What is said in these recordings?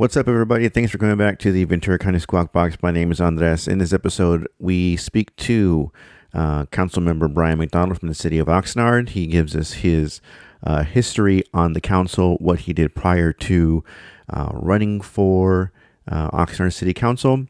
What's up, everybody? Thanks for coming back to the Ventura County Squawk Box. My name is Andres. In this episode, we speak to uh, Council Member Bryan MacDonald from the city of Oxnard. He gives us his uh, history on the council, what he did prior to uh, running for uh, Oxnard City Council.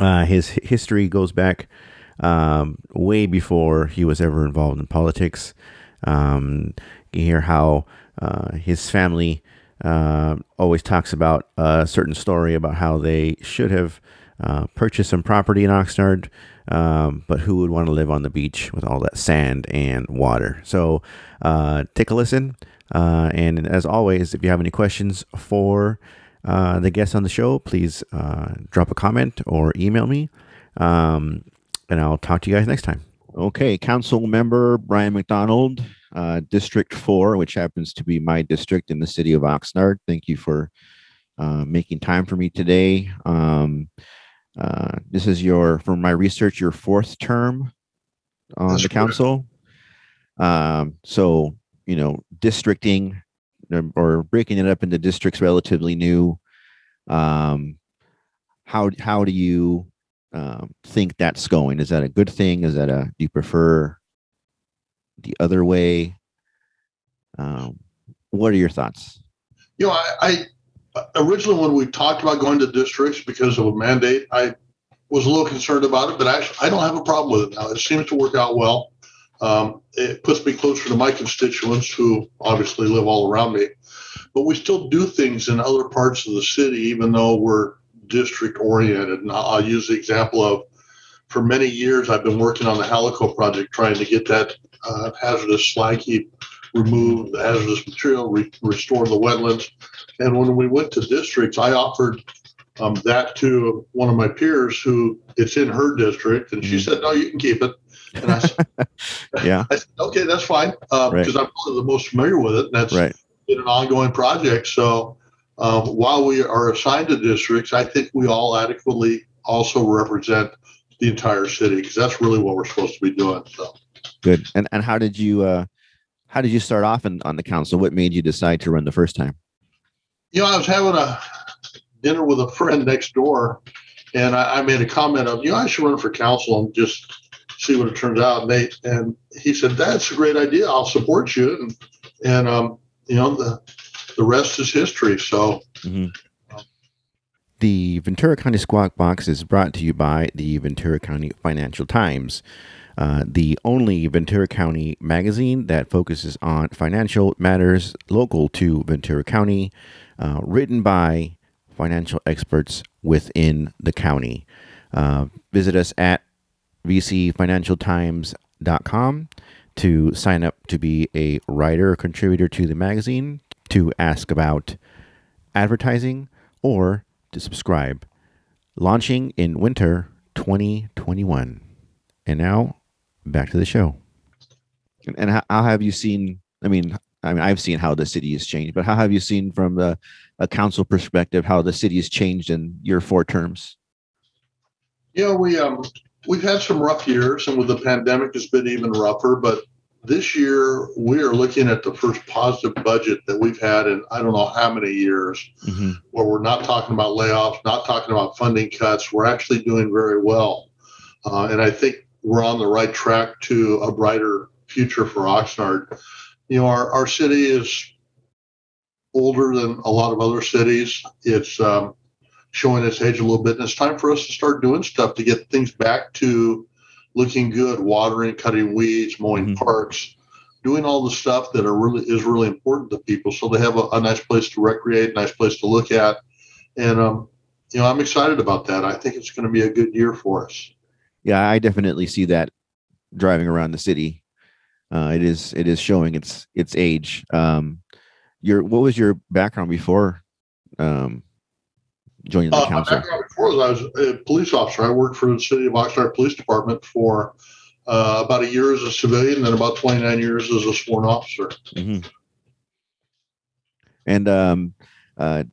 Uh, his history goes back um, way before he was ever involved in politics. Um, you hear how uh, his family uh, always talks about a certain story about how they should have uh, purchased some property in Oxnard, um, but who would want to live on the beach with all that sand and water? So uh, take a listen. Uh, and as always, if you have any questions for uh, the guests on the show, please uh, drop a comment or email me. Um, and I'll talk to you guys next time. Okay, Council Member Bryan MacDonald, uh, District 4, which happens to be my district in the city of Oxnard. Thank you for uh, making time for me today. Um, uh, this is your, from my research, your fourth term on That's the correct. council. Um, so, you know, districting um, or breaking it up into districts relatively new. Um, how, how do you um, think that's going? Is that a good thing? Is that a, do you prefer the other way? Um, what are your thoughts? You know, I, I originally when we talked about going to districts because of a mandate, I was a little concerned about it, but actually I don't have a problem with it now. It seems to work out well. Um, it puts me closer to my constituents who obviously live all around me. But we still do things in other parts of the city, even though we're district oriented. And I'll use the example of for many years, I've been working on the Halaco project, trying to get that uh, hazardous slag heap remove the hazardous material, re- restore the wetlands. And when we went to districts, I offered um, that to one of my peers who it's in her district, and she Mhm. said, "No, you can keep it." And I said, Yeah, I said "Okay, that's fine," uh, Right. because I'm probably the most familiar with it, and that's right. been an ongoing project. So um, while we are assigned to districts, I think we all adequately also represent the entire city because that's really what we're supposed to be doing. So. Good. And and how did you uh how did you start off in, on the council? What made you decide to run the first time? You know, I was having a dinner with a friend next door, and I, I made a comment of, you know, I should run for council and just see what it turns out. And they and he said, "That's a great idea. I'll support you." And and um, you know, the the rest is history. So The Ventura County Squawk Box is brought to you by the Ventura County Financial Times, uh, the only Ventura County magazine that focuses on financial matters local to Ventura County, uh, written by financial experts within the county. Uh, visit us at vcfinancialtimes.com to sign up to be a writer or contributor to the magazine, to ask about advertising, or to subscribe. Launching in winter 2021. And now back to the show. And, and how, how have you seen? I mean, I mean, I've seen how the city has changed, but how have you seen from the a council perspective how the city has changed in your four terms? Yeah, we um we've had some rough years, and with the pandemic, it's been even rougher. But this year, we are looking at the first positive budget that we've had in I don't know how many years, Mm-hmm. where we're not talking about layoffs, not talking about funding cuts. We're actually doing very well, uh, and I think we're on the right track to a brighter future for Oxnard. You know, our our city is older than a lot of other cities. It's um, showing its age a little bit. And it's time for us to start doing stuff to get things back to looking good, watering, cutting weeds, mowing Mhm. parks, doing all the stuff that are really is really important to people so they have a, a nice place to recreate, nice place to look at. And um, you know, I'm excited about that. I think it's going to be a good year for us. Yeah, I definitely see that driving around the city. Uh, it is it is showing its its age. Um, your what was your background before um, joining the Uh, council? before was I was a police officer. I worked for the city of Oxnard Police Department for uh, about a year as a civilian, and then about 29 years as a sworn officer. Mhm. And um, uh,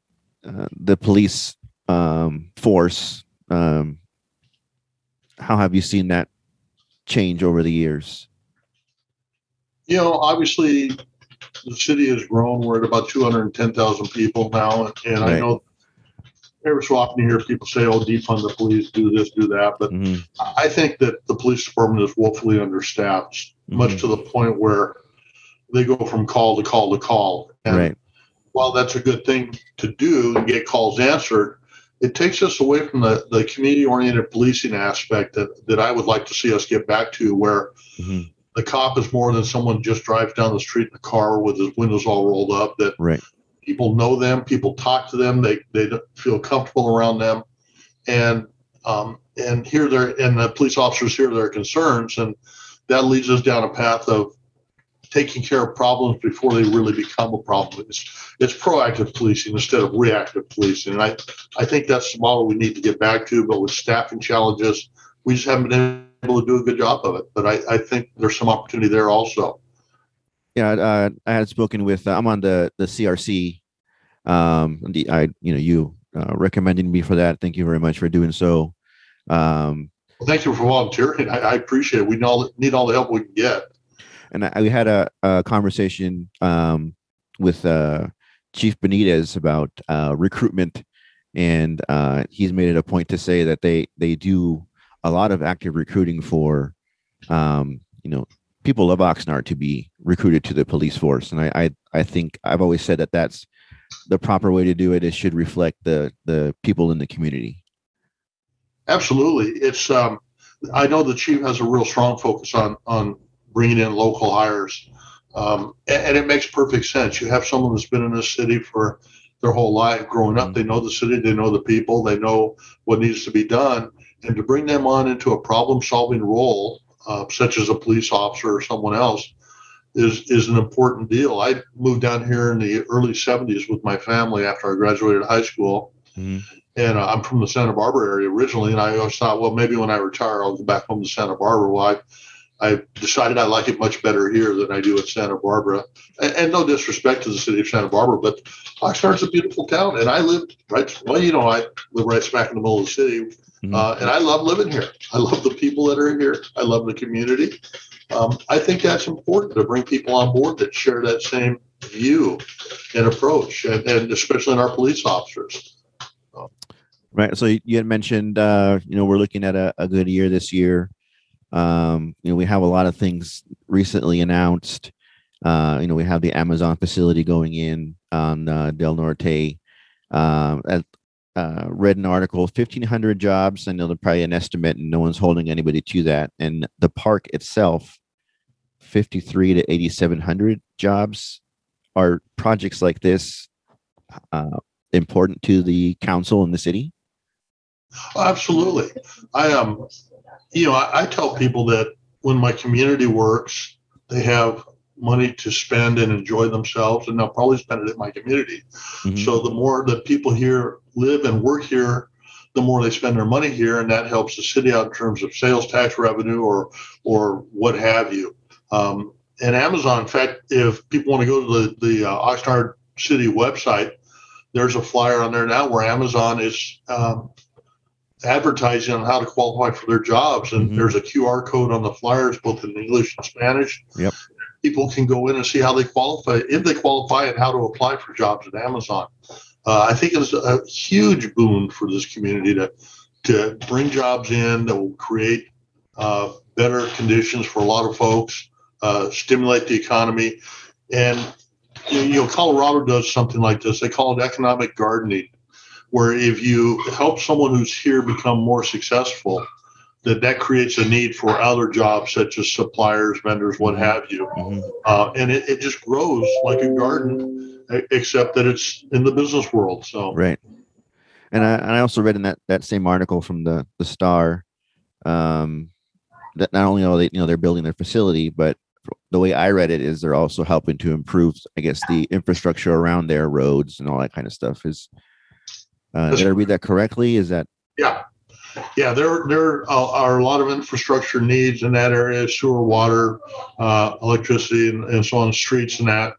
uh, the police um, force. Um, how have you seen that change over the years? You know, obviously, the city has grown. We're at about 210,000 people now, and I Right. know every so often you hear people say, "Oh, defund the police, do this, do that," but Mhm. I think that the police department is woefully understaffed, much Mhm. to the point where they go from call to call to call. And Right. while that's a good thing to do and get calls answered, it takes us away from the, the community oriented policing aspect that, that I would like to see us get back to, where Mhm. the cop is more than someone just drives down the street in a car with his windows all rolled up, that Right. People know them, people talk to them, they, they feel comfortable around them. And um, and hear their and the police officers hear their concerns, and that leads us down a path of taking care of problems before they really become a problem. It's, it's proactive policing instead of reactive policing. And I, I think that's the model we need to get back to, but with staffing challenges, we just haven't been able to do a good job of it. But I, I think there's some opportunity there also. Yeah, uh, I had spoken with. Uh, I'm on the the CRC. Um, the I you know you uh, recommended me for that. Thank you very much for doing so. Um, Well, thank you for volunteering. I, I appreciate it. We need all, need all the help we can get. and I, we had a, a conversation um, with uh, Chief Benites about uh, recruitment, and uh, he's made it a point to say that they they do a lot of active recruiting for, um, you know, people of Oxnard to be recruited to the police force, and I, I I think I've always said that that's the proper way to do it. It should reflect the the people in the community. Absolutely. It's, um, I know the chief has a real strong focus on, on bringing in local hires. Um, and, and it makes perfect sense. You have someone that's been in this city for their whole life growing up. They know the city, they know the people, they know what needs to be done. And to bring them on into a problem solving role, uh, such as a police officer or someone else, is, is an important deal. I moved down here in the early 70s with my family after I graduated high school and uh, I'm from the Santa Barbara area originally, and I always thought, well, maybe when I retire, I'll go back home to Santa Barbara. Well, I, I decided I like it much better here than I do in Santa Barbara. And, and no disrespect to the city of Santa Barbara, but Oxnard's a beautiful town, and I live right. Well, you know, I live right smack in the middle of the city, Mhm. uh, and I love living here. I love the people that are here. I love the community. Um, I think that's important to bring people on board that share that same view and approach, and, and especially in our police officers. Right. So you had mentioned, uh, you know, we're looking at a, a good year this year. Um, you know, we have a lot of things recently announced. Uh, you know, we have the Amazon facility going in on uh, Del Norte. Um, at, uh, read an article, 1,500 jobs. I know they're probably an estimate, and no one's holding anybody to that. And the park itself, 53 to 8,700 jobs. Are projects like this uh, important to the council and the city? Absolutely. I um, you know, I, I tell people that when my community works, they have money to spend and enjoy themselves, and they'll probably spend it in my community. Mhm. So the more that people here live and work here, the more they spend their money here, and that helps the city out in terms of sales tax revenue or or what have you. Um, and Amazon, in fact, if people want to go to the the uh, Oxnard City website, there's a flyer on there now where Amazon is um, advertising on how to qualify for their jobs, and Mhm. there's a QR code on the flyers, both in English and Spanish. Yep. People can go in and see how they qualify, if they qualify, and how to apply for jobs at Amazon. Uh, I think it's a huge boon for this community to to bring jobs in that will create uh, better conditions for a lot of folks, uh, stimulate the economy, and you know Colorado does something like this. They call it economic gardening, where if you help someone who's here become more successful, that that creates a need for other jobs such as suppliers, vendors, what have you, Mhm. uh, and it, it just grows like a garden, except that it's in the business world. So Right. And I, and I also read in that, that same article from the, the star, um, that not only are they, you know, they're building their facility, but the way I read it is they're also helping to improve, I guess, the infrastructure around their roads and all that kind of stuff is, uh, did I read that correctly? Is that, Yeah. Yeah, there there are are a lot of infrastructure needs in that area, sewer, water, uh, electricity, and, and so on, streets and that.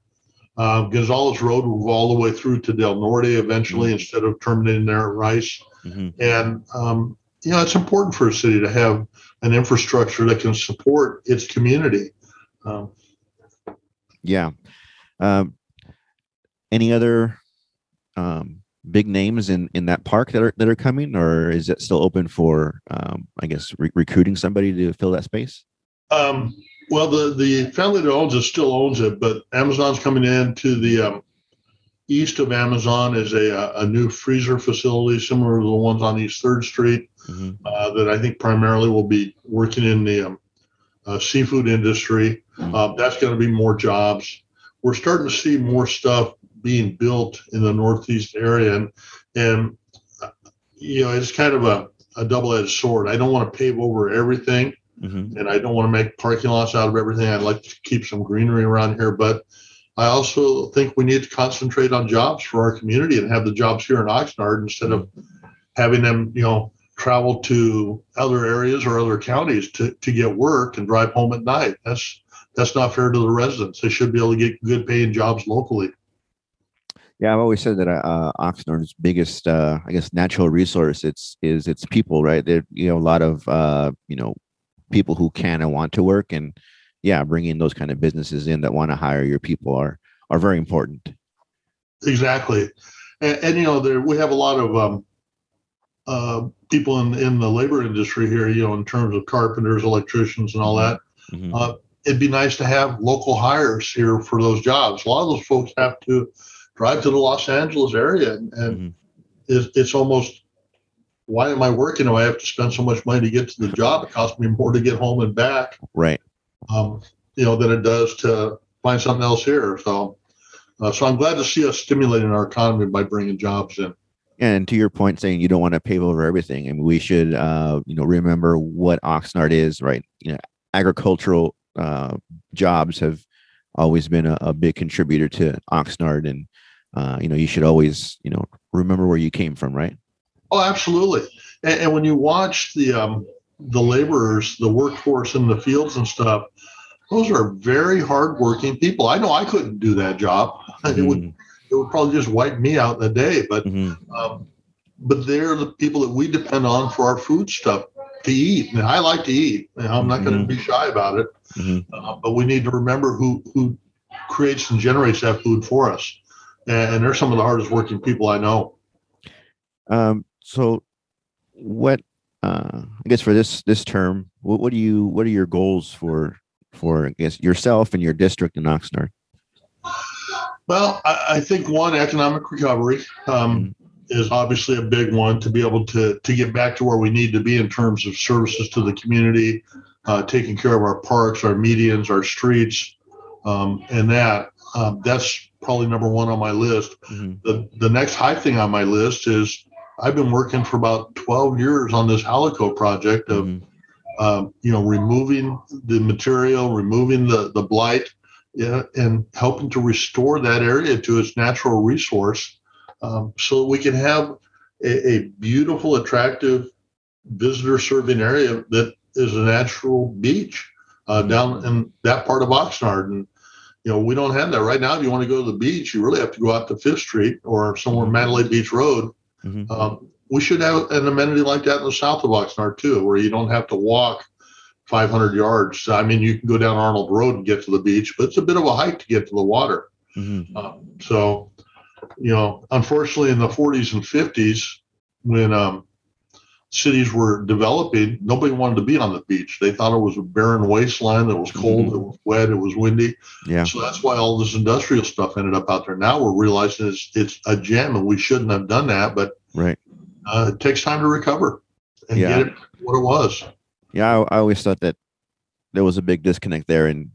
Uh, Gonzales Road will go all the way through to Del Norte eventually instead of terminating there at Rice. Mhm. And, um, you know, it's important for a city to have an infrastructure that can support its community. Um, yeah. Um, any other, um, big names in in that park that are that are coming, or is it still open for, um, I guess, re- recruiting somebody to fill that space? Um, well, the the family that owns it still owns it, but Amazon's coming in to the um, east of Amazon is a a new freezer facility similar to the ones on East Third Street Mm-hmm. uh, that I think primarily will be working in the um, uh, seafood industry. Mhm. Uh, that's going to be more jobs. We're starting to see more stuff being built in the Northeast area, and and you know it's kind of a, a double-edged sword. I don't want to pave over everything, Mm-hmm. and I don't want to make parking lots out of everything. I'd like to keep some greenery around here, but I also think we need to concentrate on jobs for our community and have the jobs here in Oxnard instead of having them, you know, travel to other areas or other counties to, to get work and drive home at night. That's that's not fair to the residents. They should be able to get good paying jobs locally. Yeah, I've always said that uh, Oxnard's biggest, uh, I guess, natural resource it's is its people, right? There, you know, a lot of uh, you know people who can and want to work, and yeah, bringing those kind of businesses in that want to hire your people are are very important. Exactly, and, and you know there we have a lot of um, uh, people in in the labor industry here. You know, in terms of carpenters, electricians, and all that. Mhm. Uh, it'd be nice to have local hires here for those jobs. A lot of those folks have to drive to the Los Angeles area, and, and Mhm. it's, it's almost why am I working? Do I have to spend so much money to get to the job? It costs me more to get home and back, Right. um, you know, than it does to find something else here. So, uh, so I'm glad to see us stimulating our economy by bringing jobs in. And to your point, saying you don't want to pave over everything, I mean, we should, uh, you know, remember what Oxnard is, right? You know, agricultural uh, jobs have always been a, a big contributor to Oxnard, and uh, you know, you should always, you know, remember where you came from, right? Oh, absolutely. And, and when you watch the um, the laborers, the workforce in the fields and stuff, those are very hardworking people. I know I couldn't do that job. It would Mhm, it would probably just wipe me out in a day. But mhm, um, but they're the people that we depend on for our food stuff to eat. And I like to eat. And I'm not going Mhm. to be shy about it. mhm. Uh, but we need to remember who who creates and generates that food for us. And, they're some of the hardest working people I know. Um, so, what? Uh, I guess for this this term, what, what do you what are your goals for for I guess yourself and your district in Oxnard? Well, I, I think one economic recovery um, is obviously a big one to be able to to get back to where we need to be in terms of services to the community, uh, taking care of our parks, our medians, our streets, um, and that um, that's probably number one on my list. Mhm, The the next high thing on my list is I've been working for about 12 years on this Halaco project of mhm, um, you know, removing the material, removing the the blight, yeah, and helping to restore that area to its natural resource, um, so that we can have a, a beautiful, attractive, visitor-serving area that is a natural beach uh, down in that part of Oxnard. And you know, we don't have that right now. If you want to go to the beach, you really have to go out to Fifth Street or somewhere Mandalay Beach Road mhm. um, we should have an amenity like that in the south of Oxnard too, where you don't have to walk 500 yards. I mean, you can go down Arnold Road and get to the beach, but it's a bit of a hike to get to the water. Mhm. Um, so, you know, unfortunately, in the 40s and 50s, when um, cities were developing, nobody wanted to be on the beach. They thought it was a barren wasteland. It was cold, Mhm. it was wet, it was windy. Yeah. So that's why all this industrial stuff ended up out there. Now we're realizing it's it's a gem, and we shouldn't have done that. But Right. uh, it takes time to recover and Yeah. get it what it was. Yeah, I, I always thought that there was a big disconnect there in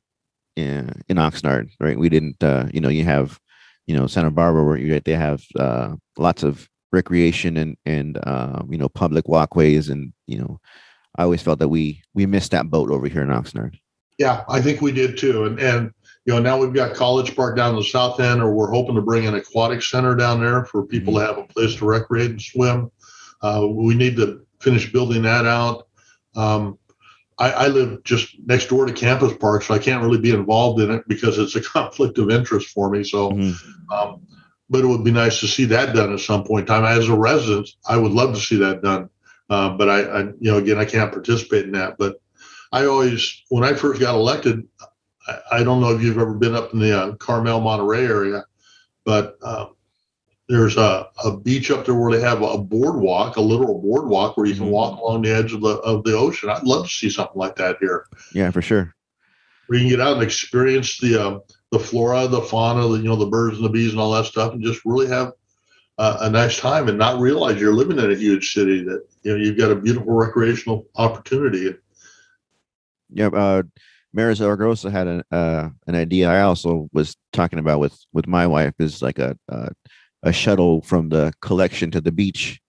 in, in Oxnard, right? We didn't, uh, you know, you have, you know, Santa Barbara where you they have uh, lots of recreation and and uh, you know public walkways, and you know, I always felt that we we missed that boat over here in Oxnard. Yeah, I think we did too. And and you know now we've got College Park down the south end, or we're hoping to bring an aquatic center down there for people to have a place to recreate and swim. Uh, we need to finish building that out. Um, I, I live just next door to Campus Park, so I can't really be involved in it because it's a conflict of interest for me. So. Mhm. Um, but it would be nice to see that done at some point in time. As a resident, I would love to see that done. Uh, but I, I, you know, again, I can't participate in that. But I always, when I first got elected, I, I don't know if you've ever been up in the uh, Carmel, Monterey area, but uh, there's a, a beach up there where they have a boardwalk, a literal boardwalk where you can Mhm. walk along the edge of the of the ocean. I'd love to see something like that here, Yeah, for sure. where you can get out and experience the uh, the flora, the fauna, the you know the birds and the bees and all that stuff, and just really have uh, a nice time and not realize you're living in a huge city. That you know you've got a beautiful recreational opportunity. Yeah, uh, Mayor Zaragoza had an uh, an idea. I also was talking about with with my wife is like a uh, a shuttle from the collection to the beach.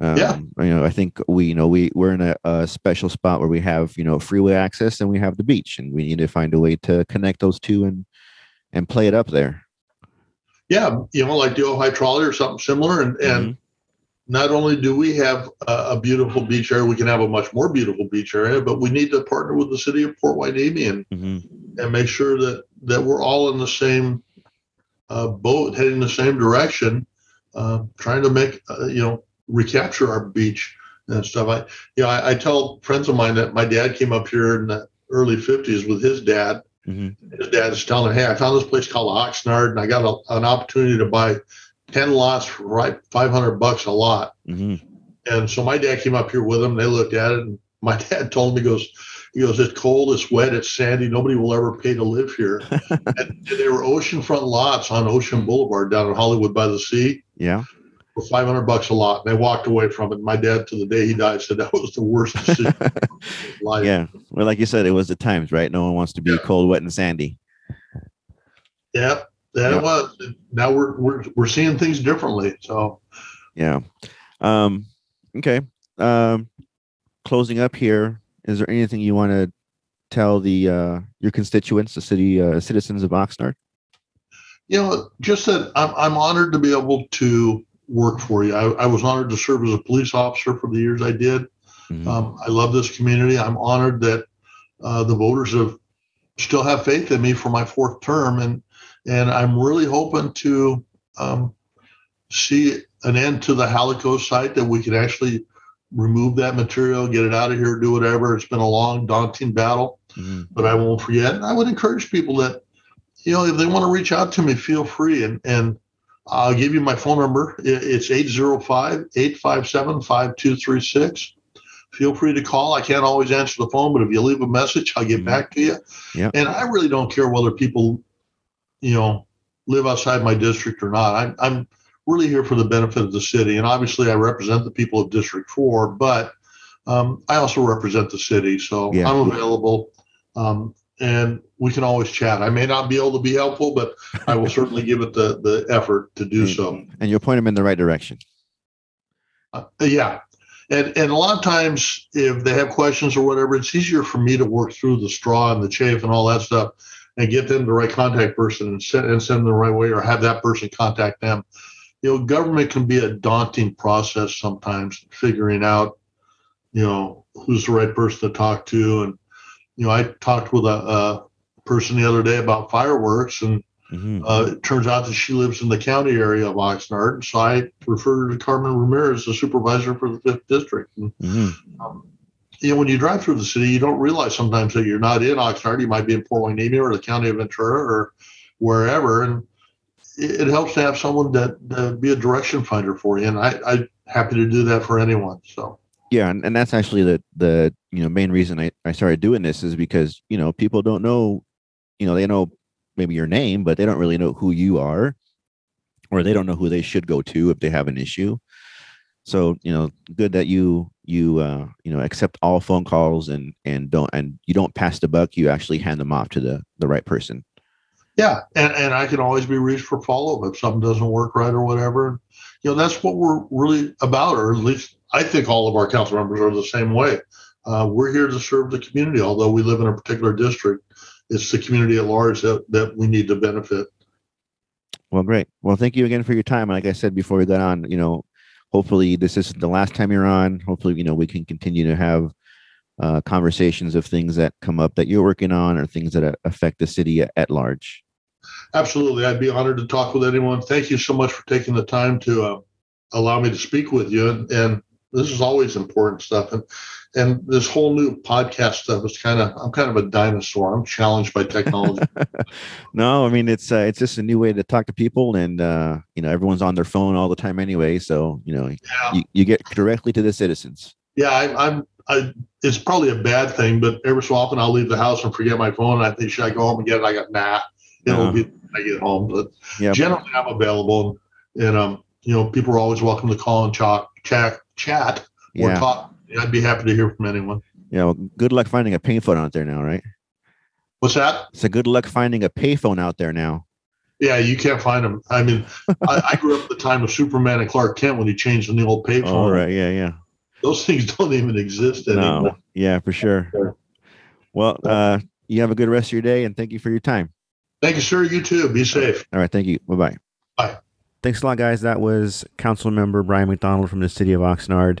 Um, Yeah. you know, I think we, you know, we we're in a, a special spot where we have, you know, freeway access and we have the beach, and we need to find a way to connect those two and and play it up there. Yeah, you know, like the Ojai Trolley or something similar, and and not only do we have a, a beautiful beach area, we can have a much more beautiful beach area, but we need to partner with the city of Port Hueneme and, Mm-hmm. and make sure that that we're all in the same uh, boat, heading the same direction, uh, trying to make uh, you know recapture our beach and stuff. I you know I, I tell friends of mine that my dad came up here in the early '50s with his dad. Hmm His dad's telling him, "Hey, I found this place called Oxnard, and I got a, an opportunity to buy." 10 lots for right 500 bucks a lot hmm and so my dad came up here with him. They looked at it, and my dad told him, he goes, he goes, it's cold, it's wet, it's sandy. Nobody will ever pay to live here. and they were oceanfront lots on Ocean Boulevard down in Hollywood by the sea Yeah. For 500 bucks a lot. And they walked away from it. My dad, to the day he died, said that was the worst decision life. yeah. Well, like you said, it was the times, right? No one wants to be Yeah. cold, wet, and sandy. Yeah, that Yeah. was. Now we're, we're, we're seeing things differently. So, Yeah. Um, okay. Um, closing up here, is there anything you want to tell the uh, your constituents, the city uh, citizens of Oxnard? you know, just that I'm, I'm honored to be able to work for you. I, I was honored to serve as a police officer for the years I did. Mhm. Um, I love this community. I'm honored that uh, the voters have still have faith in me for my fourth term, and and I'm really hoping to um, see an end to the Halaco site that we can actually remove that material, get it out of here, do whatever. It's been a long, daunting battle, Mhm. but I won't forget. And I would encourage people that you know if they want to reach out to me, feel free, and and I'll give you my phone number. It's 805 857 5236 feel free to call. I can't always answer the phone, but if you leave a message, I'll get Mhm. back to you. Yeah. And I really don't care whether people, you know, live outside my district or not. I'm I'm really here for the benefit of the city, and obviously I represent the people of District Four, but um, I also represent the city, so Yeah. I'm available. Um, and we can always chat. I may not be able to be helpful, but I will certainly give it the the effort to do so. And you'll point them in the right direction. Uh, yeah. And, and a lot of times, if they have questions or whatever, it's easier for me to work through the straw and the chafe and all that stuff and get them the right contact person and send, and send them the right way or have that person contact them. You know, government can be a daunting process sometimes, figuring out, you know, who's the right person to talk to. And, you know, I talked with a, a person the other day about fireworks and Mhm. uh, it turns out that she lives in the county area of Oxnard, so I referred to Carmen Ramirez, the supervisor for the fifth district. And, Mhm. um, you know, when you drive through the city, you don't realize sometimes that you're not in Oxnard. You might be in Port Hueneme or the county of Ventura or wherever, and it, it helps to have someone that uh, be a direction finder for you. And I, I'm happy to do that for anyone. So. Yeah, and, and that's actually the the you know main reason I, I started doing this is because you know people don't know, you know they know maybe your name, but they don't really know who you are, or they don't know who they should go to if they have an issue. So you know, good that you you uh, you know accept all phone calls and and don't and you don't pass the buck. You actually hand them off to the the right person. Yeah, and, and I can always be reached for follow up if something doesn't work right or whatever. You know, that's what we're really about, or at least I think all of our council members are the same way. Uh, we're here to serve the community, although we live in a particular district. It's the community at large that, that we need to benefit. Well, great. Well, thank you again for your time. Like I said before we got on, you know, hopefully this isn't the last time you're on. Hopefully, you know, we can continue to have uh, conversations of things that come up that you're working on or things that uh, affect the city at large. Absolutely. I'd be honored to talk with anyone. Thank you so much for taking the time to uh, allow me to speak with you. And, and this is always important stuff. And and this whole new podcast stuff is kind of I'm kind of a dinosaur. I'm challenged by technology. no, I mean it's uh, it's just a new way to talk to people, and uh, you know everyone's on their phone all the time anyway. So you know yeah. you, you get directly to the citizens. Yeah, I, I'm. I, it's probably a bad thing, but every so often I'll leave the house and forget my phone. And I think should I go home and get it? I got nah. It'll uh-huh. be I get home, but yep. generally I'm available, and um, you know, people are always welcome to call and chat, chat, chat, yeah. or talk. I'd be happy to hear from anyone. Yeah, well, good luck finding a payphone out there now, right? What's that? So good luck finding a payphone out there now. Yeah, you can't find them. I mean, I, I, grew up at the time of Superman and Clark Kent when he changed the old payphone. All right, yeah, yeah. Those things don't even exist anymore. No. Yeah, for sure. Well, uh, you have a good rest of your day, and thank you for your time. Thank you, sir. You too. Be safe. All right. Thank you. Bye-bye. Bye. Thanks a lot, guys. That was Council Member Bryan MacDonald from the city of Oxnard.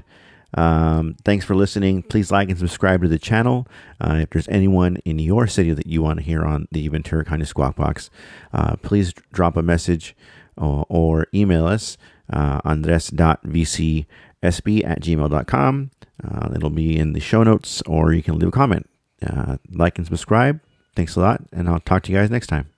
Um, thanks for listening. Please like and subscribe to the channel. Uh, if there's anyone in your city that you want to hear on the Ventura County Squawk Box, uh, please drop a message or, or email us uh, andres.vcsb at gmail.com. Uh, it'll be in the show notes, or you can leave a comment. Uh, like and subscribe. Thanks a lot, and I'll talk to you guys next time.